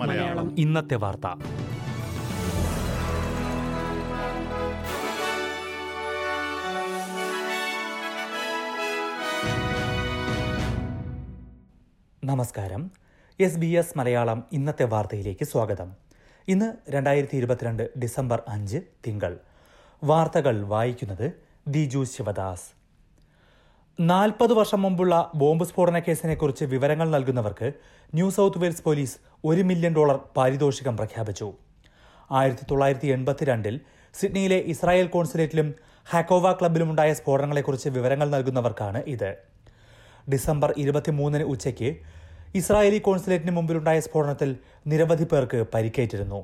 മലയാളം. ഇന്നത്തെ വാർത്ത. നമസ്കാരം. എസ് ബി എസ് മലയാളം ഇന്നത്തെ വാർത്തയിലേക്ക് സ്വാഗതം. ഇന്ന് രണ്ടായിരത്തി ഇരുപത്തിരണ്ട് ഡിസംബർ അഞ്ച് തിങ്കൾ. വാർത്തകൾ വായിക്കുന്നത് ദിജു ശിവദാസ്. നാൽപ്പത് വർഷം മുമ്പുള്ള ബോംബ് സ്ഫോടന കേസിനെക്കുറിച്ച് വിവരങ്ങൾ നൽകുന്നവർക്ക് ന്യൂ സൗത്ത് വെയിൽസ് പോലീസ് ഒരു മില്യൺ ഡോളർ പാരിതോഷികം പ്രഖ്യാപിച്ചു. ആയിരത്തി തൊള്ളായിരത്തി എൺപത്തിരണ്ടിൽ സിഡ്നിയിലെ ഇസ്രായേൽ കോൺസുലേറ്റിലും ഹാക്കോവ ക്ലബിലുമുണ്ടായ സ്ഫോടനങ്ങളെക്കുറിച്ച് വിവരങ്ങൾ നൽകുന്നവർക്കാണ് ഇത്. ഡിസംബർ ഇരുപത്തിമൂന്നിന് ഉച്ചയ്ക്ക് ഇസ്രായേലി കോൺസുലേറ്റിന് മുമ്പിലുണ്ടായ സ്ഫോടനത്തിൽ നിരവധി പേർക്ക് പരിക്കേറ്റിരുന്നു.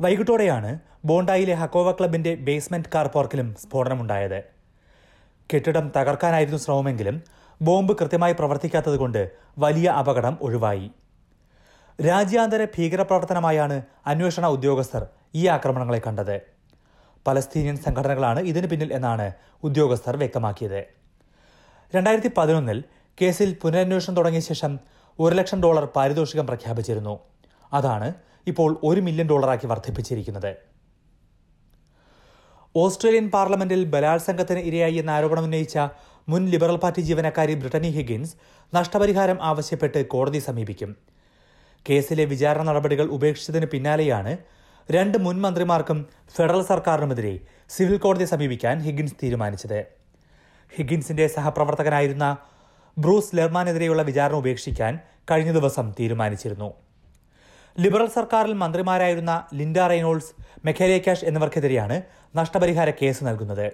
വൈകിട്ടോടെയാണ് ബോണ്ടായിലെ ഹക്കോവ ക്ലബിന്റെ ബേസ്മെന്റ് കാർ പാർക്കിലും സ്ഫോടനമുണ്ടായത്. കെട്ടിടം തകർക്കാനായിരുന്നു ശ്രമമെങ്കിലും ബോംബ് കൃത്യമായി പ്രവർത്തിക്കാത്തതുകൊണ്ട് വലിയ അപകടം ഒഴിവായി. രാജ്യാന്തര ഭീകരപ്രവർത്തനമായാണ് അന്വേഷണ ഉദ്യോഗസ്ഥർ ഈ ആക്രമണങ്ങളെ കണ്ടത്. പലസ്തീനിയൻ സംഘടനകളാണ് ഇതിന് പിന്നിൽ എന്നാണ് ഉദ്യോഗസ്ഥർ വ്യക്തമാക്കിയത്. രണ്ടായിരത്തി പതിനൊന്നിൽ കേസിൽ പുനരന്വേഷണം തുടങ്ങിയ ശേഷം ഒരു ലക്ഷം ഡോളർ പാരിതോഷികം പ്രഖ്യാപിച്ചിരുന്നു. അതാണ് ഇപ്പോൾ ഒരു മില്യൺ ഡോളറാക്കി വർദ്ധിപ്പിച്ചിരിക്കുന്നത്. ഓസ്ട്രേലിയൻ പാർലമെന്റിൽ ബലാത്സംഗത്തിന് ഇരയായി എന്ന ആരോപണം ഉന്നയിച്ച മുൻ ലിബറൽ പാർട്ടി ജീവനക്കാരി ബ്രിട്ടനി ഹിഗിൻസ് നഷ്ടപരിഹാരം ആവശ്യപ്പെട്ട് കോടതി സമീപിക്കും. കേസിലെ വിചാരണ നടപടികൾ ഉപേക്ഷിച്ചതിന് പിന്നാലെയാണ് രണ്ട് മുൻ മന്ത്രിമാർക്കും ഫെഡറൽ സർക്കാരിനുമെതിരെ സിവിൽ കോടതി സമീപിക്കാൻ ഹിഗിൻസ് തീരുമാനിച്ചത്. ഹിഗിൻസിന്റെ സഹപ്രവർത്തകനായിരുന്ന ബ്രൂസ് ലെർമാനെതിരെയുള്ള വിചാരണ ഉപേക്ഷിക്കാൻ കഴിഞ്ഞ ദിവസം തീരുമാനിച്ചിരുന്നു. ലിബറൽ സർക്കാരിൽ മന്ത്രിമാരായിരുന്ന ലിൻഡ റൈനോൾസ് മെഖേലെ കാഷ് എന്നിവർക്കെതിരെയാണ് നഷ്ടപരിഹാര കേസ് നൽകുന്നത്.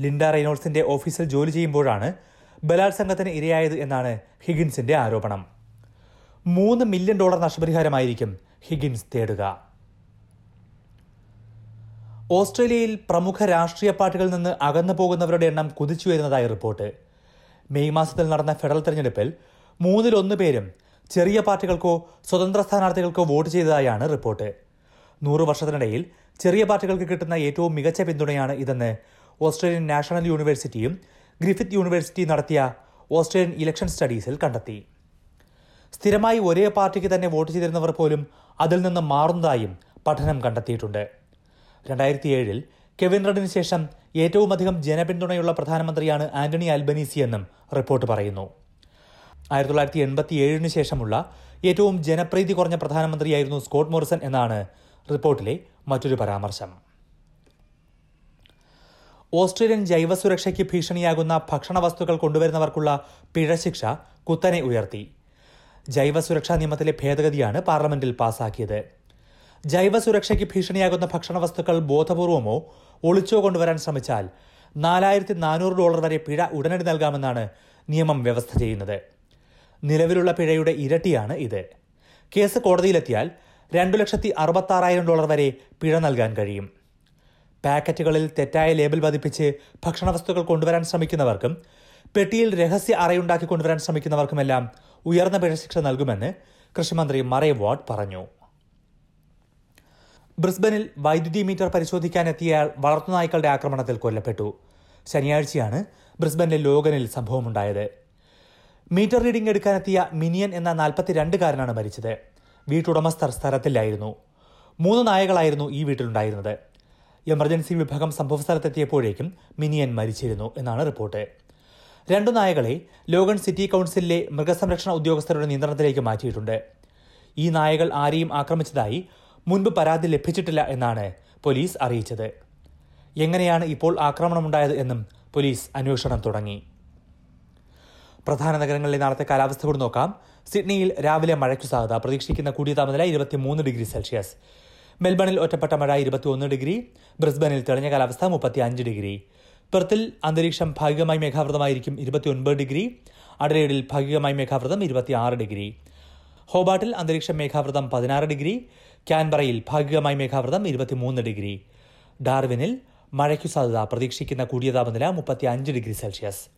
ലിൻഡ റൈനോൾസിന്റെ ഓഫീസിൽ ജോലി ചെയ്യുമ്പോഴാണ് ബലാത്സംഗത്തിന് ഇരയായത് എന്നാണ് ഹിഗിൻസിന്റെ ആരോപണം. മൂന്ന് മില്യൺ ഡോളർ നഷ്ടപരിഹാരമായിരിക്കും ഹിഗിൻസ് തേടുക. ഓസ്ട്രേലിയയിൽ പ്രമുഖ രാഷ്ട്രീയ പാർട്ടികളിൽ നിന്ന് അകന്നു പോകുന്നവരുടെ എണ്ണം കുതിച്ചുയരുന്നതായി റിപ്പോർട്ട്. മെയ് മാസത്തിൽ നടന്ന ഫെഡറൽ തെരഞ്ഞെടുപ്പിൽ മൂന്നിലൊന്ന് പേരും ചെറിയ പാർട്ടികൾക്കോ സ്വതന്ത്ര സ്ഥാനാർത്ഥികൾക്കോ വോട്ട് ചെയ്തതായാണ് റിപ്പോർട്ട്. നൂറു വർഷത്തിനിടയിൽ ചെറിയ പാർട്ടികൾക്ക് കിട്ടുന്ന ഏറ്റവും മികച്ച പിന്തുണയാണ് ഇതെന്ന് ഓസ്ട്രേലിയൻ നാഷണൽ യൂണിവേഴ്സിറ്റിയും ഗ്രിഫിത് യൂണിവേഴ്സിറ്റി നടത്തിയ ഓസ്ട്രേലിയൻ ഇലക്ഷൻ സ്റ്റഡീസിൽ കണ്ടെത്തി. സ്ഥിരമായി ഒരേ പാർട്ടിക്ക് തന്നെ വോട്ട് ചെയ്തിരുന്നവർ പോലും അതിൽ നിന്ന് മാറുന്നതായും പഠനം കണ്ടെത്തിയിട്ടുണ്ട്. രണ്ടായിരത്തി ഏഴിൽ കെവിൻ റഡിന് ശേഷം ഏറ്റവുമധികം ജനപിന്തുണയുള്ള പ്രധാനമന്ത്രിയാണ് ആന്റണി അൽബനീസി എന്നും റിപ്പോർട്ട് പറയുന്നു. ആയിരത്തി തൊള്ളായിരത്തി എൺപത്തി ഏഴിന് ശേഷമുള്ള ഏറ്റവും ജനപ്രീതി കുറഞ്ഞ പ്രധാനമന്ത്രിയായിരുന്നു സ്കോട്ട് മോറിസൺ എന്നാണ് റിപ്പോർട്ടിലെ മറ്റൊരു പരാമർശം. ഓസ്ട്രേലിയൻ ജൈവസുരക്ഷയ്ക്ക് ഭീഷണിയാകുന്ന ഭക്ഷണ വസ്തുക്കൾ കൊണ്ടുവരുന്നവർക്കുള്ള പിഴശിക്ഷ കുത്തനെ ഉയർത്തി. ജൈവസുരക്ഷാ നിയമത്തിലെ ഭേദഗതിയാണ് പാർലമെന്റിൽ പാസാക്കിയത്. ജൈവസുരക്ഷയ്ക്ക് ഭീഷണിയാകുന്ന ഭക്ഷണ വസ്തുക്കൾ ബോധപൂർവമോ ഒളിച്ചോ കൊണ്ടുവരാൻ ശ്രമിച്ചാൽ നാലായിരത്തി നാനൂറ് ഡോളർ വരെ പിഴ ഉടനടി നൽകാമെന്നാണ് നിയമം വ്യവസ്ഥ ചെയ്യുന്നത്. നിലവിലുള്ള പിഴയുടെ ഇരട്ടിയാണ് ഇത്. കേസ് കോടതിയിലെത്തിയാൽ രണ്ടു ലക്ഷത്തി അറുപത്താറായിരം ഡോളർ വരെ പിഴ നൽകാൻ കഴിയും. പാക്കറ്റുകളിൽ തെറ്റായ ലേബൽ പതിപ്പിച്ച് ഭക്ഷണവസ്തുക്കൾ കൊണ്ടുവരാൻ ശ്രമിക്കുന്നവർക്കും പെട്ടിയിൽ രഹസ്യ അറയുണ്ടാക്കി കൊണ്ടുവരാൻ ശ്രമിക്കുന്നവർക്കുമെല്ലാം ഉയർന്ന പിഴ ശിക്ഷ നൽകുമെന്ന് കൃഷിമന്ത്രി മറേ വാട്ട് പറഞ്ഞു. ബ്രിസ്ബനിൽ വൈദ്യുതി മീറ്റർ പരിശോധിക്കാനെത്തിയയാൾ വളർത്തുനായ്ക്കളുടെ ആക്രമണത്തിൽ കൊല്ലപ്പെട്ടു. ശനിയാഴ്ചയാണ് ബ്രിസ്ബനിലെ ലോഗനിൽ സംഭവമുണ്ടായത്. മീറ്റർ റീഡിംഗ് എടുക്കാനെത്തിയ മിനിയൻ എന്ന നാൽപ്പത്തിരണ്ടുകാരനാണ് മരിച്ചത്. വീട്ടുടമസ്ഥർ സ്ഥലത്തില്ലായിരുന്നു. മൂന്ന് നായകളായിരുന്നു ഈ വീട്ടിലുണ്ടായിരുന്നത്. എമർജൻസി വിഭാഗം സംഭവസ്ഥലത്തെത്തിയപ്പോഴേക്കും മിനിയൻ മരിച്ചിരുന്നു എന്നാണ് റിപ്പോർട്ട്. രണ്ടു നായകളെ ലോഗൺ സിറ്റി കൗൺസിലിലെ മൃഗസംരക്ഷണ ഉദ്യോഗസ്ഥരുടെ നിയന്ത്രണത്തിലേക്ക് മാറ്റിയിട്ടുണ്ട്. ഈ നായകൾ ആരെയും ആക്രമിച്ചതായി മുൻപ് പരാതി ലഭിച്ചിട്ടില്ല എന്നാണ് പോലീസ് അറിയിച്ചത്. എങ്ങനെയാണ് ഇപ്പോൾ ആക്രമണമുണ്ടായത് എന്നും പോലീസ് അന്വേഷണം തുടങ്ങി. പ്രധാന നഗരങ്ങളിലെ നാളത്തെ കാലാവസ്ഥ കൂടി നോക്കാം. സിഡ്നിയിൽ രാവിലെ മഴയ്ക്കു സാധ്യത. പ്രതീക്ഷിക്കുന്ന കൂടിയ താപനില ഇരുപത്തിമൂന്ന് ഡിഗ്രി സെൽഷ്യസ്. മെൽബണിൽ ഒറ്റപ്പെട്ട മഴ ഇരുപത്തിയൊന്ന് ഡിഗ്രി. ബ്രിസ്ബനിൽ തെളിഞ്ഞ കാലാവസ്ഥ മുപ്പത്തി അഞ്ച് ഡിഗ്രി. പെർത്തിൽ അന്തരീക്ഷം ഭാഗികമായി മേഘാവൃതമായിരിക്കും ഇരുപത്തിയൊൻപത് ഡിഗ്രി. അഡലേഡിൽ ഭാഗികമായി മേഘാവൃതം ഇരുപത്തിയാറ് ഡിഗ്രി. ഹോബാട്ടിൽ അന്തരീക്ഷം മേഘാവൃതം പതിനാറ് ഡിഗ്രി. ക്യാൻബറയിൽ ഭാഗികമായി മേഘാവൃതം ഇരുപത്തിമൂന്ന് ഡിഗ്രി. ഡാർവിനിൽ മഴയ്ക്കു സാധ്യത. പ്രതീക്ഷിക്കുന്ന കൂടിയ താപനില മുപ്പത്തി അഞ്ച് degree Celsius.